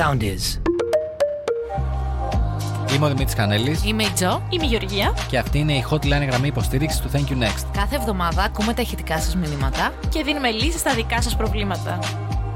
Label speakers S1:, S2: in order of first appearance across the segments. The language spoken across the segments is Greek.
S1: sound is.
S2: Είμαι ο Δημήτρης Κανέλης
S3: Είμαι η Τζο.
S4: Είμαι η Γεωργία
S2: και αυτή είναι η hotline γραμμή υποστήριξης του Thank you Next.
S3: Κάθε εβδομάδα ακούμε τα ηχητικά σας μηνύματα.
S4: και δίνουμε λύσεις στα δικά σας προβλήματα.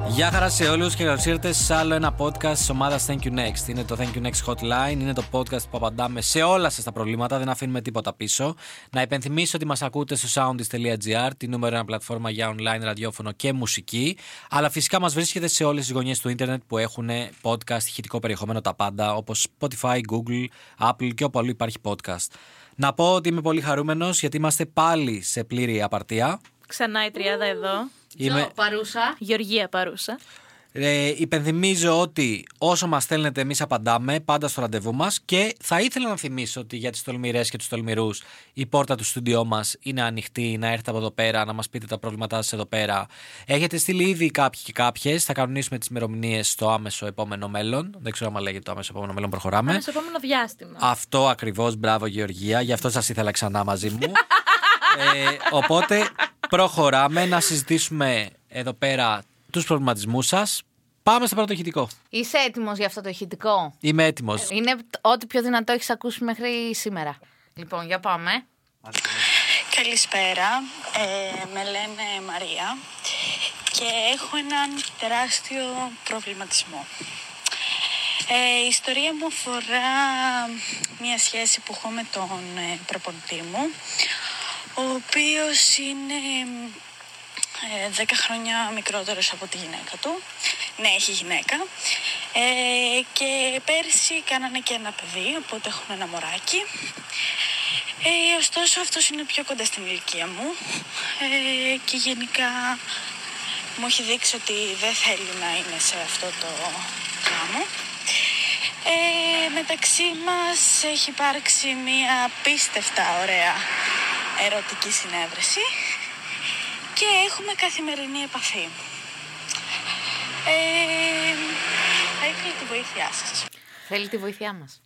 S2: Γεια χαρά σε όλους και καλώς ήρθατε σε άλλο ένα podcast της ομάδας Thank you Next. Είναι το Thank you Next Hotline, είναι το podcast που απαντάμε σε όλα σας τα προβλήματα, δεν αφήνουμε τίποτα πίσω. Να υπενθυμίσω ότι μας ακούτε στο soundis.gr, τη νούμερο ένα πλατφόρμα για online ραδιόφωνο και μουσική. Αλλά φυσικά μας βρίσκεται σε όλες τις γωνιές του ίντερνετ που έχουν podcast, ηχητικό περιεχομένο τα πάντα, όπως Spotify, Google, Apple και όπου αλλού υπάρχει podcast. Να πω ότι είμαι πολύ χαρούμενος γιατί είμαστε πάλι σε πλήρη απαρτία.
S4: Ξανά η τριάδα εδώ.
S2: Είμαι,
S3: παρούσα.
S4: Γεωργία παρούσα.
S2: Ε, υπενθυμίζω ότι όσο μας στέλνετε, εμείς απαντάμε πάντα στο ραντεβού μας. Και θα ήθελα να θυμίσω ότι για τις τολμηρές και τους τολμηρούς η πόρτα του στούντιό μας είναι ανοιχτή. Να έρθετε από εδώ πέρα, να μας πείτε τα προβλήματά σας εδώ πέρα. Έχετε στείλει ήδη κάποιοι και κάποιες. Θα κανονίσουμε τις ημερομηνίες στο άμεσο επόμενο μέλλον. Δεν ξέρω αν λέγεται το άμεσο επόμενο μέλλον. Προχωράμε.
S4: Πάμε στο επόμενο διάστημα.
S2: Αυτό ακριβώς, μπράβο Γεωργία. Γι' αυτό σας ήθελα ξανά μαζί μου. ε, οπότε προχωράμε να συζητήσουμε εδώ πέρα τους προβληματισμούς σας. Πάμε στο πρώτο ηχητικό.
S3: Είσαι έτοιμος για αυτό το ηχητικό;
S2: Είμαι έτοιμος.
S3: Είναι ό,τι πιο δυνατό έχεις ακούσει μέχρι σήμερα. Λοιπόν, για πάμε.
S5: Καλησπέρα, ε, με λένε Μαρία και έχω έναν τεράστιο προβληματισμό. Ε, η ιστορία μου αφορά μια σχέση που έχω με τον ε, προπονητή μου, ο οποίος είναι ε, 10 χρόνια μικρότερος από τη γυναίκα του. Ναι, έχει γυναίκα. Ε, και πέρσι κάνανε και ένα παιδί, οπότε έχουν ένα μωράκι. Ε, ωστόσο αυτός είναι πιο κοντά στην ηλικία μου ε, και γενικά μου έχει δείξει ότι δεν θέλει να είναι σε αυτό το γάμο. Ε, μεταξύ μας έχει υπάρξει μια απίστευτα ωραία ερωτική συνέβρεση και έχουμε καθημερινή επαφή. Ε, θα ήθελα τη βοήθειά σας.
S3: Θέλει τη βοήθειά μας.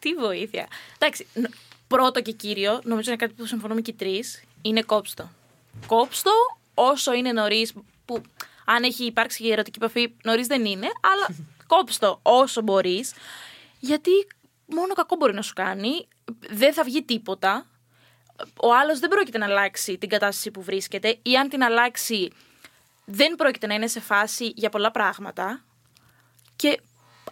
S4: Τι βοήθεια. Εντάξει, νο- πρώτο και κύριο, νομίζω είναι κάτι που συμφωνούμε και οι τρεις, είναι κόψτο. Κόψτο όσο είναι νωρίς, που αν έχει υπάρξει η ερωτική επαφή, νωρίς δεν είναι, αλλά κόψτο όσο μπορείς. Γιατί μόνο κακό μπορεί να σου κάνει, δεν θα βγει τίποτα. Ο άλλος δεν πρόκειται να αλλάξει την κατάσταση που βρίσκεται, ή αν την αλλάξει, δεν πρόκειται να είναι σε φάση για πολλά πράγματα. Και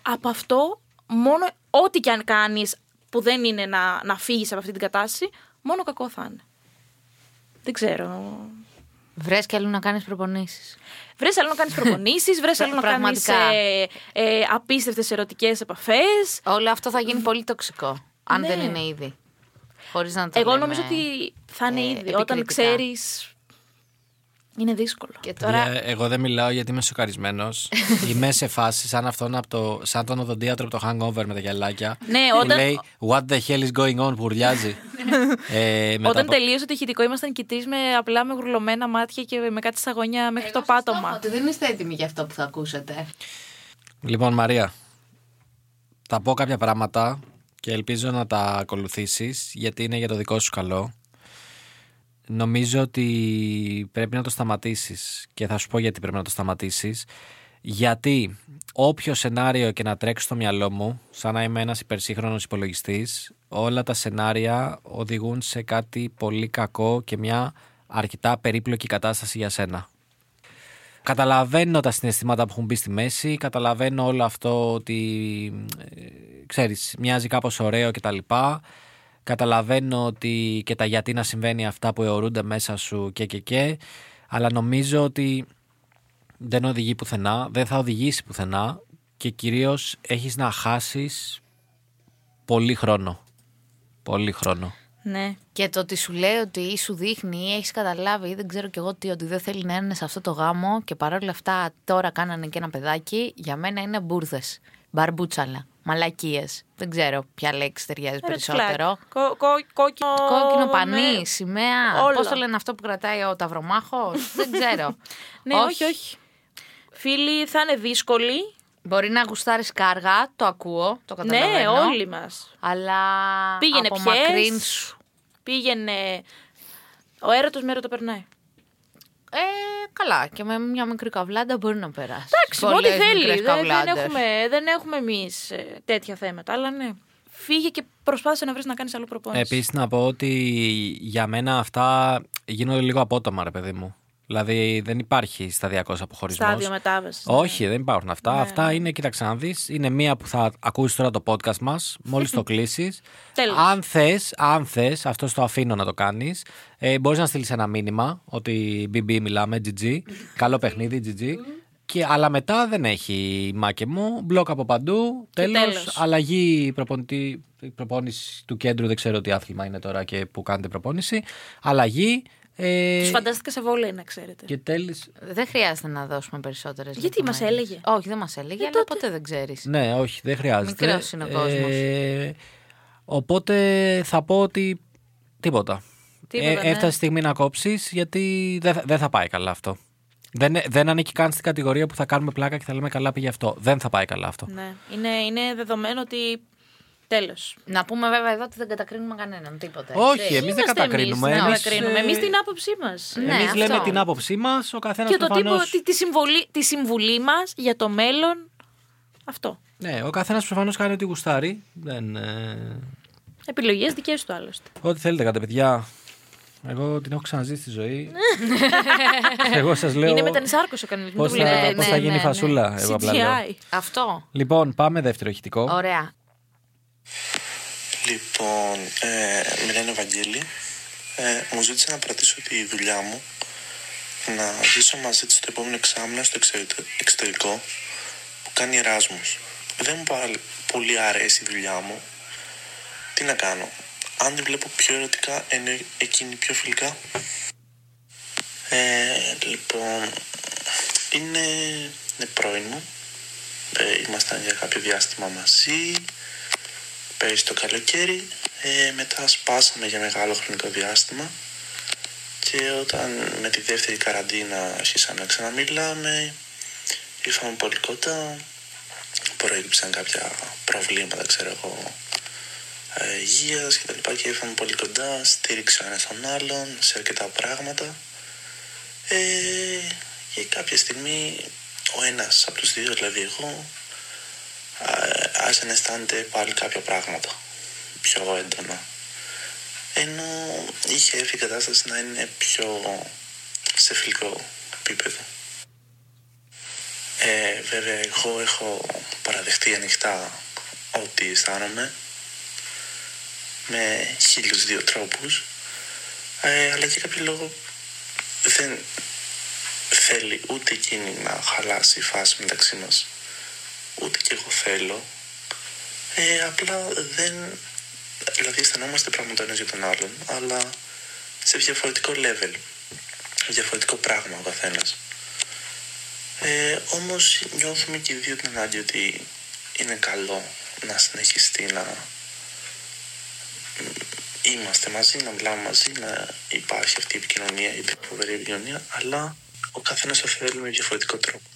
S4: από αυτό, μόνο ό,τι και αν κάνεις που δεν είναι να, να φύγεις από αυτή την κατάσταση, μόνο κακό θα είναι. Δεν ξέρω.
S3: Βρες και αλλού να κάνεις προπονήσεις.
S4: Βρες άλλο να κάνεις προπονήσεις, βρες άλλο να κάνεις
S3: Πραγματικά.
S4: ε, ε, απίστευτες ερωτικές επαφές.
S3: Όλο αυτό θα γίνει πολύ τοξικό. Αν
S4: Ναι.
S3: δεν είναι ήδη. Χωρίς να το
S4: Εγώ
S3: λέμε,
S4: νομίζω ότι θα είναι
S3: ε,
S4: ήδη. Όταν
S3: επικριτικά.
S4: ξέρεις. Είναι δύσκολο.
S3: Και τώρα.
S2: Παιδιά, εγώ δεν μιλάω γιατί είμαι σοκαρισμένος. είμαι σε φάση σαν αυτόν από το, σαν τον οδοντίατρο από το hangover με τα γυαλάκια.
S4: Ναι,
S2: που
S4: όταν-
S2: λέει What the hell is going on, που ουρλιάζει. ε, μετά
S4: Όταν
S2: από-
S4: τελείωσε το ηχητικό, ήμασταν και οι τρεις με απλά με γουρλωμένα μάτια και με κάτι σταγόνια μέχρι το πάτωμα.
S3: Ότι δεν είστε έτοιμοι για αυτό που θα ακούσετε.
S2: Λοιπόν, Μαρία, θα πω κάποια πράγματα και ελπίζω να τα ακολουθήσεις γιατί είναι για το δικό σου καλό. Νομίζω ότι πρέπει να το σταματήσεις και θα σου πω γιατί πρέπει να το σταματήσεις. Γιατί όποιο σενάριο και να τρέξεις στο μυαλό μου, σαν να είμαι ένας υπερσύγχρονος υπολογιστής, όλα τα σενάρια οδηγούν σε κάτι πολύ κακό και μια αρκετά περίπλοκη κατάσταση για σένα. Καταλαβαίνω τα συναισθήματα που έχουν μπει στη μέση, καταλαβαίνω όλο αυτό ότι, ε, ξέρεις, μοιάζει κάπως ωραίο κτλ. Καταλαβαίνω ότι και τα γιατί να συμβαίνει αυτά που αιωρούνται μέσα σου και και και, αλλά νομίζω ότι δεν οδηγεί πουθενά, δεν θα οδηγήσει πουθενά και κυρίως έχεις να χάσεις πολύ χρόνο. Πολύ χρόνο.
S4: Ναι.
S3: Και το ότι σου λέει ότι ή σου δείχνει ή έχεις καταλάβει ή δεν ξέρω κι εγώ τι, ότι δεν θέλει να είναι σε αυτό το γάμο και παρόλα αυτά τώρα κάνανε και ένα παιδάκι, για μένα είναι μπουρδες. Μπαρμπούτσαλα. Μαλακίες. Δεν ξέρω ποια λέξη ταιριάζει
S4: Red
S3: περισσότερο.
S4: flag. Κο- κο- κόκκινο,
S3: Κόκκινο πανί,
S4: ναι.
S3: σημαία.
S4: Όλα.
S3: Πώς το λένε αυτό που κρατάει ο Ταυρομάχος; δεν ξέρω.
S4: Ναι, όχι, όχι. Φίλοι, θα είναι δύσκολοι.
S3: Μπορεί να γουστάρεις κάργα, το ακούω, το
S4: Ναι,
S3: καταλαβαίνω.
S4: όλοι μας.
S3: Αλλά
S4: Πήγαινε
S3: από
S4: πιες.
S3: μακρύν σου.
S4: Πήγαινε. Ο έρωτος με έρωτα περνάει.
S3: Ε, καλά. Και με μια μικρή καβλάντα μπορεί να περάσει.
S4: Εντάξει, ό,τι
S3: Πολλές
S4: θέλει.
S3: μικρές
S4: Δεν, δεν
S3: καβλάντες.
S4: έχουμε, δεν έχουμε εμείς τέτοια θέματα. Αλλά ναι. Φύγε και προσπάθησε να βρεις να κάνεις άλλο προπόνηση.
S2: Επίσης να πω ότι για μένα αυτά γίνονται λίγο απότομα, ρε παιδί μου. Δηλαδή δεν υπάρχει σταδιακός αποχωρισμός.
S4: Στάδιο μετάβασης.
S2: Όχι, δεν υπάρχουν αυτά.
S4: Ναι.
S2: Αυτά είναι, κοίταξε να δεις, είναι μία που θα ακούσεις τώρα το podcast μας, μόλις το κλείσεις.
S4: Τέλος.
S2: αν θες, αν θες, αυτό το αφήνω να το κάνεις, ε, μπορείς να στείλεις ένα μήνυμα ότι BB μιλάμε, GG. καλό παιχνίδι, GG. Και, αλλά μετά δεν έχει μάκε μου. Μπλοκ από παντού. Τέλος.
S4: τέλος.
S2: Αλλαγή προπονητή, προπόνηση του κέντρου. Δεν ξέρω τι άθλημα είναι τώρα και που κάνετε προπόνηση. Αλλαγή. Ε,
S4: Τους φαντάστηκα σε βόλεϊ, να ξέρετε.
S2: και τέλει.
S3: Δεν χρειάζεται να δώσουμε περισσότερες.
S4: Γιατί μας έλεγε;
S3: Όχι, δεν μας έλεγε,
S4: Ε,
S3: αλλά
S4: τότε.
S3: ποτέ δεν ξέρεις.
S2: Ναι, όχι, δεν χρειάζεται.
S3: Μικρός είναι ο κόσμος.
S2: Ε, οπότε θα πω ότι τίποτα.
S3: Τίποτα,
S2: Ε,
S3: ναι.
S2: Έφτασε η στιγμή να κόψεις γιατί δεν θα, δεν θα πάει καλά αυτό. Δεν, δεν ανήκει καν στην κατηγορία που θα κάνουμε πλάκα και θα λέμε καλά πήγε αυτό. Δεν θα πάει καλά αυτό.
S4: Ναι. Είναι, είναι δεδομένο ότι. Τέλος.
S3: Να πούμε βέβαια εδώ ότι δεν κατακρίνουμε κανέναν τίποτα.
S2: Όχι,
S3: έτσι.
S2: εμείς δεν κατακρίνουμε.
S4: Εμεί
S2: Εμείς,
S4: κατακρίνουμε.
S2: ε,
S4: Εμείς την άποψή μας.
S3: Ναι,
S2: εμείς
S3: αυτό.
S2: λέμε την άποψή μας, ο καθένας
S4: Και το τύπο,
S2: προφανώς...
S4: τη, τη, συμβολή, τη συμβουλή μας για το μέλλον. Αυτό.
S2: Ναι, ο καθένας προφανώς κάνει ό,τι γουστάρει. Δεν, ε,
S4: Επιλογές δικές του άλλωστε.
S2: Ό,τι θέλετε κάντε, παιδιά. Εγώ την έχω ξαναζήσει στη ζωή. Εγώ σας λέω.
S4: Είναι μετανισάρκο ο κανονισμός.
S2: Πώς
S4: του
S2: θα,
S4: βλέπετε.
S2: πώς
S3: ναι,
S2: θα
S3: ναι,
S2: γίνει η
S3: ναι.
S2: φασούλα, εγώ απλά λέω.
S4: CGI.
S3: Αυτό.
S2: Λοιπόν, πάμε δεύτερο ηχητικό.
S3: Ωραία.
S1: Λοιπόν, ε, με λένε Βαγγέλη. Ε, μου ζήτησε να κρατήσω τη δουλειά μου, να ζήσω μαζί της το επόμενο εξάμεινο στο εξωτερικό- εξωτερικό που κάνει Εράσμους. Δεν μου πάρα πολύ αρέσει η δουλειά μου. Τι να κάνω. Αν τη βλέπω πιο ερωτικά, ενώ εκείνη πιο φιλικά. Ε, λοιπόν, είναι, είναι πρώην μου. Ε, ήμασταν για κάποιο διάστημα μαζί πέρυσι το καλοκαίρι. Ε, μετά σπάσαμε για μεγάλο χρονικό διάστημα και όταν με τη δεύτερη καραντίνα αρχίσαμε να ξαναμιλάμε ήρθαμε πολύ κοντά προέκυψαν κάποια προβλήματα ξέρω εγώ ε, υγείας και τα λοιπά και ήρθαμε πολύ κοντά στήριξε ο ένας τον άλλον σε αρκετά πράγματα ε, και κάποια στιγμή ο ένας από τους δύο δηλαδή εγώ ε, άρχισε να αισθάνεται πάλι κάποια πράγματα πιο έντονα. Ενώ είχε έρθει η κατάσταση να είναι πιο σε φιλικό επίπεδο. Ε, βέβαια, εγώ έχω παραδεχτεί ανοιχτά ό,τι αισθάνομαι με χίλιους δύο τρόπους ε, αλλά για κάποιο λόγο δεν θέλει ούτε εκείνη να χαλάσει η φάση μεταξύ μας ούτε και εγώ θέλω. Ε, απλά δεν... Δηλαδή αισθανόμαστε πράγματα ένας για τον άλλον, αλλά σε διαφορετικό level. Διαφορετικό πράγμα ο καθένας. Ε, όμως νιώθουμε και οι δύο την ανάγκη ότι είναι καλό να συνεχιστεί να μ, είμαστε μαζί, να μιλάμε μαζί, να υπάρχει αυτή η επικοινωνία, η φοβερή επικοινωνία, αλλά ο καθένας το θέλει με διαφορετικό τρόπο.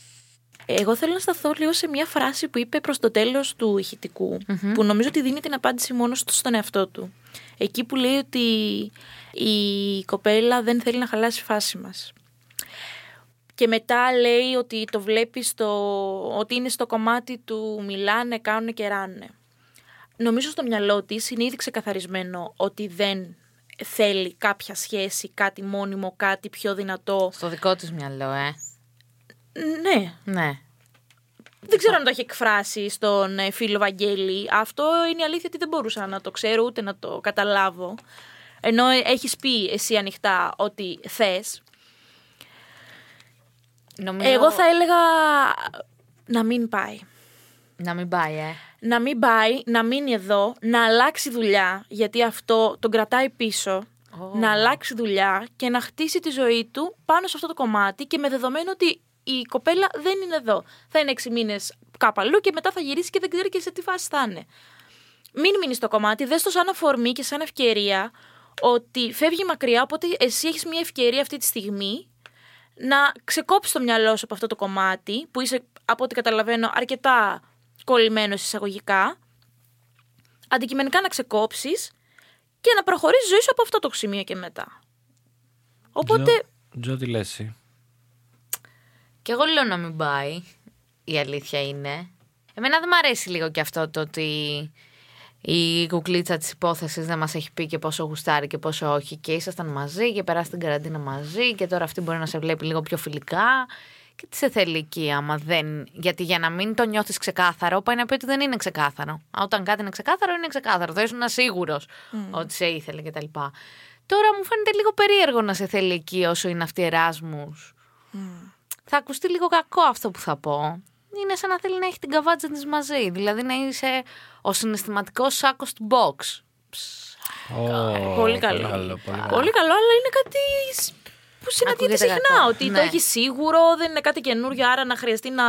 S4: Εγώ θέλω να σταθώ λίγο σε μια φράση που είπε προς το τέλος του ηχητικου που νομίζω ότι δίνει την απάντηση μόνο στο- στον εαυτό του. Εκεί που λέει ότι η κοπέλα δεν θέλει να χαλάσει η φάση μας. Και μετά λέει ότι το βλέπει στο, ότι είναι στο κομμάτι του μιλάνε, κάνουν και ράνε. Νομίζω στο μυαλό της είναι ήδη ξεκαθαρισμένο ότι δεν θέλει κάποια σχέση, κάτι μόνιμο, κάτι πιο δυνατό.
S3: Στο δικό της μυαλό, ε.
S4: Ναι,
S3: Ναι.
S4: Δεν ξέρω αν το έχει εκφράσει στον ε, φίλο Βαγγέλη. Αυτό είναι η αλήθεια ότι δεν μπορούσα να το ξέρω ούτε να το καταλάβω. Ενώ έχεις πει εσύ ανοιχτά ότι θες.
S3: Νομίζω...
S4: Εγώ θα έλεγα να μην πάει.
S3: Να μην πάει, ε.
S4: Να μην πάει, να μείνει εδώ, να αλλάξει δουλειά, γιατί αυτό τον κρατάει πίσω.
S3: Ω.
S4: Να αλλάξει δουλειά και να χτίσει τη ζωή του πάνω σε αυτό το κομμάτι και με δεδομένο ότι η κοπέλα δεν είναι εδώ. Θα είναι έξι μήνες κάπου αλλού και μετά θα γυρίσει και δεν ξέρει και σε τι φάση θα είναι. Μην μείνεις στο κομμάτι, δες το σαν αφορμή και σαν ευκαιρία ότι φεύγει μακριά, οπότε εσύ έχεις μια ευκαιρία αυτή τη στιγμή να ξεκόψεις το μυαλό σου από αυτό το κομμάτι που είσαι, από ό,τι καταλαβαίνω, αρκετά κολλημένος εισαγωγικά. Αντικειμενικά να ξεκόψεις και να προχωρήσεις η ζωή σου από αυτό το σημείο και μετά. Οπότε,
S2: Τζο, Τζο, τι λες εσύ;
S3: Και εγώ λέω να μην πάει. Η αλήθεια είναι. Εμένα δεν μου αρέσει λίγο και αυτό το ότι η κουκλίτσα της υπόθεσης δεν μας έχει πει και πόσο γουστάρει και πόσο όχι. Και ήσασταν μαζί και περάσει την καραντίνα μαζί και τώρα αυτή μπορεί να σε βλέπει λίγο πιο φιλικά. Και τι σε θέλει εκεί, άμα δεν. Γιατί για να μην το νιώθεις ξεκάθαρο, πάει να πει ότι δεν είναι ξεκάθαρο. Α, Όταν κάτι είναι ξεκάθαρο, είναι ξεκάθαρο. Θα ήσουν σίγουρος ότι σε ήθελε κτλ. Τώρα μου φαίνεται λίγο περίεργο να σε θέλει εκεί όσο είναι αυτή η Εράσμου. Θα ακουστεί λίγο κακό αυτό που θα πω. Είναι σαν να θέλει να έχει την καβάτσα της μαζί. Δηλαδή να είσαι ο συναισθηματικός σάκος του box.
S2: Ω,
S4: Πολύ καλό.
S2: Πολύ καλό, πολύ καλό.
S4: Πολύ καλό, αλλά είναι κάτι σ- που συναντιέται
S3: Ακούγεται
S4: συχνά.
S3: κακό.
S4: Ότι
S3: Ναι.
S4: το έχει σίγουρο, δεν είναι κάτι καινούριο, άρα να χρειαστεί να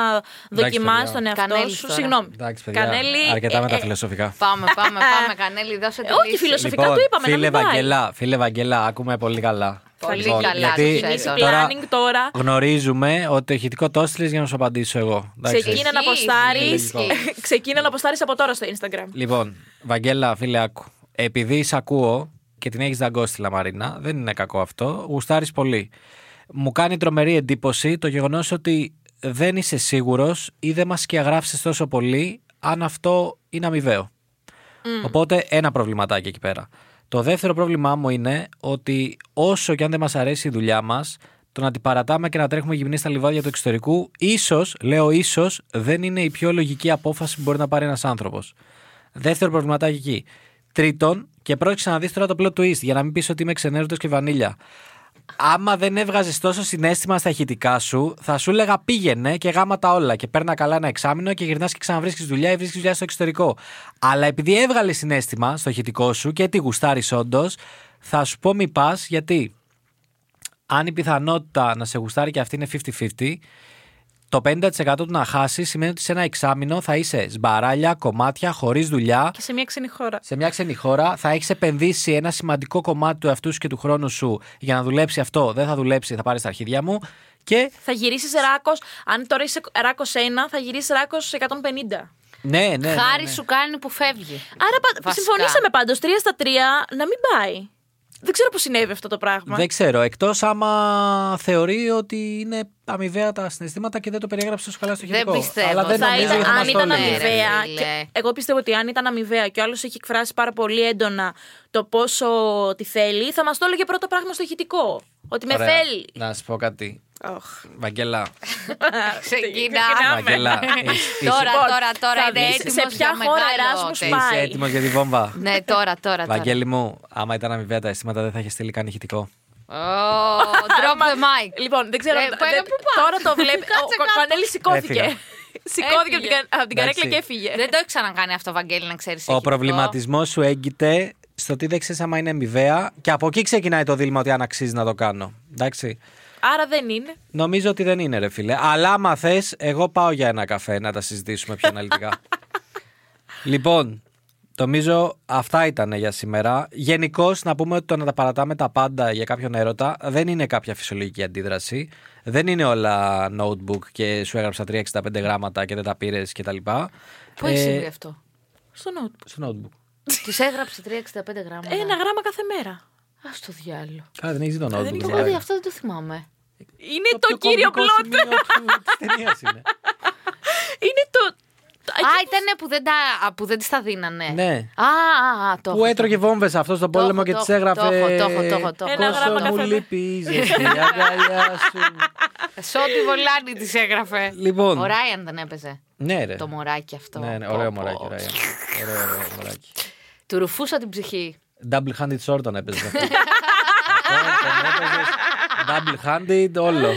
S4: δοκιμάσει
S2: παιδιά.
S4: τον εαυτό
S3: Κανέλης
S4: σου.
S3: τώρα.
S4: Συγγνώμη.
S2: Εντάξει, παιδιά,
S4: Κανέλη.
S2: αρκετά
S4: ε,
S2: με τα
S4: ε,
S2: φιλοσοφικά.
S3: Πάμε, πάμε, πάμε, Κανέλη, δώσε τη
S4: Ε, όχι,
S3: λύση.
S4: φιλοσοφικά το είπαμε, να
S2: φίλε
S4: μην πάει.
S2: Βαγγέλα, φίλε Βαγγέλα, ακούμε πολύ καλά.
S3: Πολύ
S2: Λοιπόν,
S3: καλά,
S2: γιατί
S3: το ξέρεις.
S4: Easy
S2: τώρα
S4: planning τώρα.
S2: γνωρίζουμε ότι το ηχητικό το έστειλες για να σου απαντήσω εγώ. Εντάξει.
S4: Ξεκίνα να
S3: Ισχύει,
S4: αποστάρεις.
S3: ισχύει.
S4: Ξεκίνα να αποστάρεις από τώρα στο Instagram.
S2: Λοιπόν, Βαγγέλα, φίλε, άκου. Επειδή σε ακούω και την έχεις δαγκώσει τη Λαμαρίνα, δεν είναι κακό αυτό. Γουστάρεις πολύ. Μου κάνει τρομερή εντύπωση το γεγονός ότι δεν είσαι σίγουρος ή δεν μας σκιαγράφησες τόσο πολύ αν αυτό είναι αμοιβαίο. Οπότε ένα προβληματάκι εκεί πέρα. Το δεύτερο πρόβλημά μου είναι ότι όσο και αν δεν μας αρέσει η δουλειά μας, το να την παρατάμε και να τρέχουμε γυμνοί στα λιβάδια του εξωτερικού, ίσως, λέω ίσως, δεν είναι η πιο λογική απόφαση που μπορεί να πάρει ένας άνθρωπος. Δεύτερο προβληματάκι εκεί. Τρίτον, και πρόκειται να δεις τώρα το plot twist, για να μην πεις ότι είμαι ξενέρωτος και βανίλια. Άμα δεν έβγαζες τόσο συνέστημα στα ηχητικά σου, θα σου έλεγα πήγαινε και γάμα τα όλα και παίρνα καλά ένα εξάμεινο και γυρνάς και ξαναβρίσκεις δουλειά ή βρίσκεις δουλειά στο εξωτερικό. Αλλά επειδή έβγαλε συνέστημα στο ηχητικό σου και τη γουστάρεις όντως, θα σου πω μη πας γιατί αν η πιθανότητα να σε γουστάρει και αυτή είναι 50-50, το 50% του να χάσει σημαίνει ότι σε ένα εξάμεινο θα είσαι σμπαράλια, κομμάτια, χωρίς δουλειά,
S4: Και σε μια ξένη χώρα.
S2: σε μια ξένη χώρα, θα έχεις επενδύσει ένα σημαντικό κομμάτι του εαυτού σου και του χρόνου σου για να δουλέψει αυτό. Δεν θα δουλέψει, θα πάρεις τα αρχίδια μου. Και
S4: Θα γυρίσεις ράκος. Αν τώρα είσαι ράκος 1, θα γυρίσεις ράκος 150.
S2: ναι, ναι. ναι,
S3: Χάρη
S2: ναι.
S3: σου κάνει που φεύγει.
S4: Άρα πα-
S3: Βασικά.
S4: συμφωνήσαμε πάντως 3 στα 3 να μην πάει. Δεν ξέρω πώς συνέβη αυτό το πράγμα.
S2: Δεν ξέρω. Εκτός άμα θεωρεί ότι είναι αμοιβαία τα συναισθήματα και δεν το περιέγραψε τόσο καλά στο
S3: Δεν
S2: ηχητικό.
S3: πιστεύω.
S2: Αλλά δεν
S4: θα
S2: νομίζω
S4: ήταν,
S2: ότι θα
S4: αν
S2: μας το
S4: ήταν
S2: έλεγε.
S3: αμοιβαία.
S4: αμοιβαία.
S3: φίλε.
S4: και εγώ πιστεύω ότι αν ήταν αμοιβαία και ο άλλος έχει εκφράσει πάρα πολύ έντονα το πόσο τη θέλει, θα μας το έλεγε πρώτο πράγμα στο ηχητικό. Ότι με
S2: Ωραία.
S4: θέλει.
S2: Να σου πω κάτι. Βαγγέλα.
S3: Ξεκινά.
S2: Βαγγέλα. είσαι- είσαι-
S3: Τώρα,
S4: Λοιπόν,
S3: τώρα, τώρα
S4: θα
S3: είναι
S4: δεις
S3: έτοιμος
S4: σε ποια
S3: για
S4: χώρα
S3: μεγάλο
S4: Εράσμους
S3: τέτοιο.
S4: πάει;
S2: Είσαι έτοιμος για τη βόμβα;
S3: Ναι, τώρα, τώρα. τώρα.
S2: Βαγγέλη μου, άμα ήταν αμοιβαία τα αισθήματα, δεν θα είχες στείλει καν ηχητικό.
S3: Oh, drop the mic.
S4: Λοιπόν, δεν ξέρω.
S3: Ε,
S4: δεν-
S3: πάμε πού πας;
S4: τώρα το βλέπεις.
S3: Κάτσε
S4: Ο
S3: κάτω.
S4: Κανέλη σηκώθηκε.
S2: Έφυγα.
S4: Σηκώθηκε από την, κα- από την καρέκλα
S2: Εντάξει.
S4: και έφυγε.
S3: Δεν το έχει ξανακάνει αυτό, Βαγγέλη, να ξέρεις.
S2: Ο προβληματισμός σου έγκυται στο τι δεν ξέρει άμα είναι αμοιβαία και από εκεί ξεκινάει το δίλημα ότι αν αξίζει να το κάνω. Εντάξει.
S4: Άρα δεν είναι.
S2: Νομίζω ότι δεν είναι, ρε φίλε. Αλλά άμα θες, εγώ πάω για ένα καφέ να τα συζητήσουμε πιο αναλυτικά. λοιπόν, νομίζω αυτά ήταν για σήμερα. Γενικώς, να πούμε ότι το να τα παρατάμε τα πάντα για κάποιον έρωτα δεν είναι κάποια φυσιολογική αντίδραση. Δεν είναι όλα notebook και σου έγραψα 365 γράμματα και δεν τα πήρες κτλ.
S3: Πού έχει συμβεί αυτό;
S4: Στο notebook.
S2: Στο notebook.
S3: Της έγραψε 365 γράμματα.
S4: Ένα γράμμα κάθε μέρα.
S3: Α το διάλογο.
S2: Καλά, δεν έχει δει το notebook.
S4: έχει
S3: Το
S2: δηλαδή.
S3: έχω δει, αυτό δεν το θυμάμαι.
S4: Είναι το, κύριο
S2: κομβικό
S4: πλότ.
S2: σημείο του- της ταινίας είναι.
S4: Είναι το.
S3: Α, ήταν που δεν, τα, που δεν της τα δίνανε.
S2: Ναι.
S3: Α, α, α, το
S2: Που
S3: έχω.
S2: έτρωγε βόμβες αυτό στον πόλεμο
S3: έχω,
S2: και
S3: το
S2: της
S3: έχω,
S2: έγραφε.
S3: το έχω, το έχω, το έχω, το έχω.
S4: Ένα γράμμα
S2: «Πόσο μου
S4: κάθε
S2: λείπει η ζεστή αγκαλιά σου.
S3: Σε ό,τι βολάνη της έγραφε.
S2: Λοιπόν.
S3: Ο Ράιαν δεν έπαιζε.
S2: Ναι, ρε.
S3: Το μωράκι αυτό.
S2: Ναι, ναι,
S3: Πω,
S2: ωραίο
S3: πω.
S2: μωράκι. Ωραίο, ωραίο, ωραίο μωράκι.
S3: Του ρουφούσα την ψυχή.
S2: Double handed sword τον έπαιζε. αυτό. Αυτό τον έπαιζες Double handed, όλο.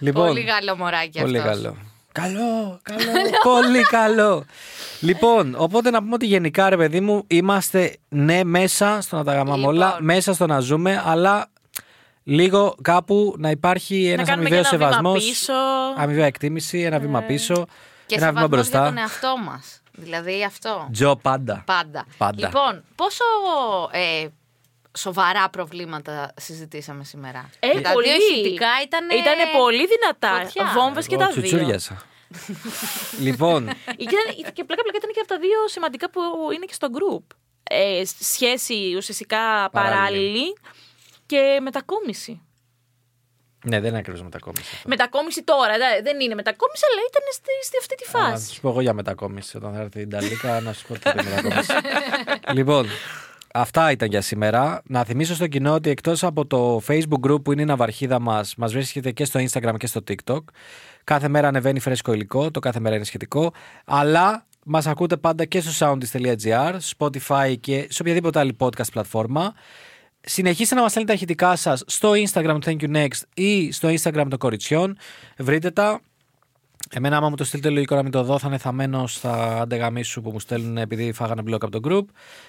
S2: Λοιπόν,
S3: Πολύ καλό μωράκι
S2: Πολύ
S3: αυτός.
S2: καλό. Καλό, καλό, πολύ καλό. Λοιπόν, οπότε να πούμε ότι γενικά ρε παιδί μου είμαστε ναι μέσα στο να τα γαμάμε
S3: Λοιπόν.
S2: όλα, μέσα στο να ζούμε, αλλά λίγο κάπου να υπάρχει ένας
S4: κάνουμε
S2: αμοιβαίος
S4: και ένα βήμα
S2: σεβασμός.
S4: πίσω.
S2: Αμοιβαία εκτίμηση, ένα βήμα πίσω,
S3: Και
S2: ένα βήμα
S3: σεβασμός για
S2: μπροστά.
S3: τον εαυτό μας. Δηλαδή αυτό.
S2: Τζο πάντα.
S3: Πάντα.
S2: Πάντα.
S3: Λοιπόν, πόσο ε, σοβαρά προβλήματα συζητήσαμε σήμερα;
S4: Ε,
S3: τα
S4: πολύ.
S3: δύο ηχητικά ήταν.
S4: Ήτανε πολύ δυνατά.
S3: φωτιά.
S4: Βόμβες και
S2: Εγώ
S4: τα δύο.
S2: τσουτσούριασα. λοιπόν,
S4: Ήταν- και πλάκα πλάκα ήταν και από τα δύο σημαντικά που είναι και στο group. Ε, σχέση ουσιαστικά
S2: Παράλληλη.
S4: παράλληλη και μετακόμιση.
S2: Ναι, δεν είναι ακριβώς μετακόμιση. αυτό.
S4: Μετακόμιση τώρα, δε- δεν είναι μετακόμιση, αλλά ήταν στη, στη αυτή τη
S2: Α, Να
S4: φάση.
S2: σου πω εγώ για μετακόμιση όταν θα έρθει η Νταλίκα, να σου πω τι είναι μετακόμιση. λοιπόν, αυτά ήταν για σήμερα. Να θυμίσω στο κοινό ότι εκτός από το Facebook group που είναι η ναυαρχίδα μας, μας βρίσκεται και στο Instagram και στο TikTok. Κάθε μέρα ανεβαίνει φρέσκο υλικό, το κάθε μέρα είναι σχετικό. Αλλά μας ακούτε πάντα και στο soundist.gr, Spotify και σε οποιαδήποτε άλλη podcast πλατφόρμα. Συνεχίστε να μας στέλνετε τα ηχητικά σας στο Instagram του Thank You Next ή στο Instagram των κοριτσιών. Βρείτε τα. Εμένα, άμα μου το στείλετε λογικό να μην το δω, θα είναι θαμένος στα αντεγαμίσου που μου στέλνουν επειδή φάγανε μπλοκ από το group.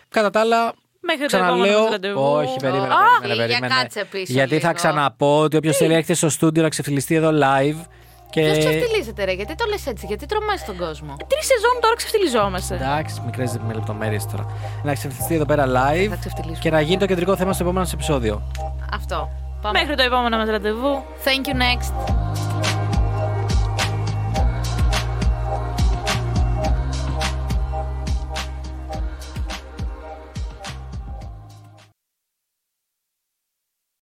S2: Κατά τα άλλα,
S4: Μέχρι το
S2: ξαναλέω.
S4: επόμενο ραντεβού.
S2: Όχι, περίμενε,
S4: Α,
S2: περίμενε,
S3: για
S2: περίμενε.
S3: κάτσε πίσω
S2: Γιατί θα
S3: λίγο.
S2: ξαναπώ ότι όποιος θέλει έρχεται στο στούντιο να ξεφυλιστεί εδώ live. Και...
S3: Ποιος ξεφτυλίζεται, ρε, γιατί το λες έτσι, γιατί τρομάζει τον κόσμο;
S4: Τρεις σεζόν τώρα ξεφτυλιζόμαστε.
S2: Εντάξει, μικρές με λεπτομέρειες τώρα. Να ξεφυλιστεί εδώ πέρα live
S3: Θα ξεφτυλίσουμε.
S2: και να γίνει το κεντρικό θέμα στο επόμενο επεισόδιο.
S3: Αυτό. Πάμε.
S4: Μέχρι το επόμενο μας ραντεβού.
S3: Thank you next.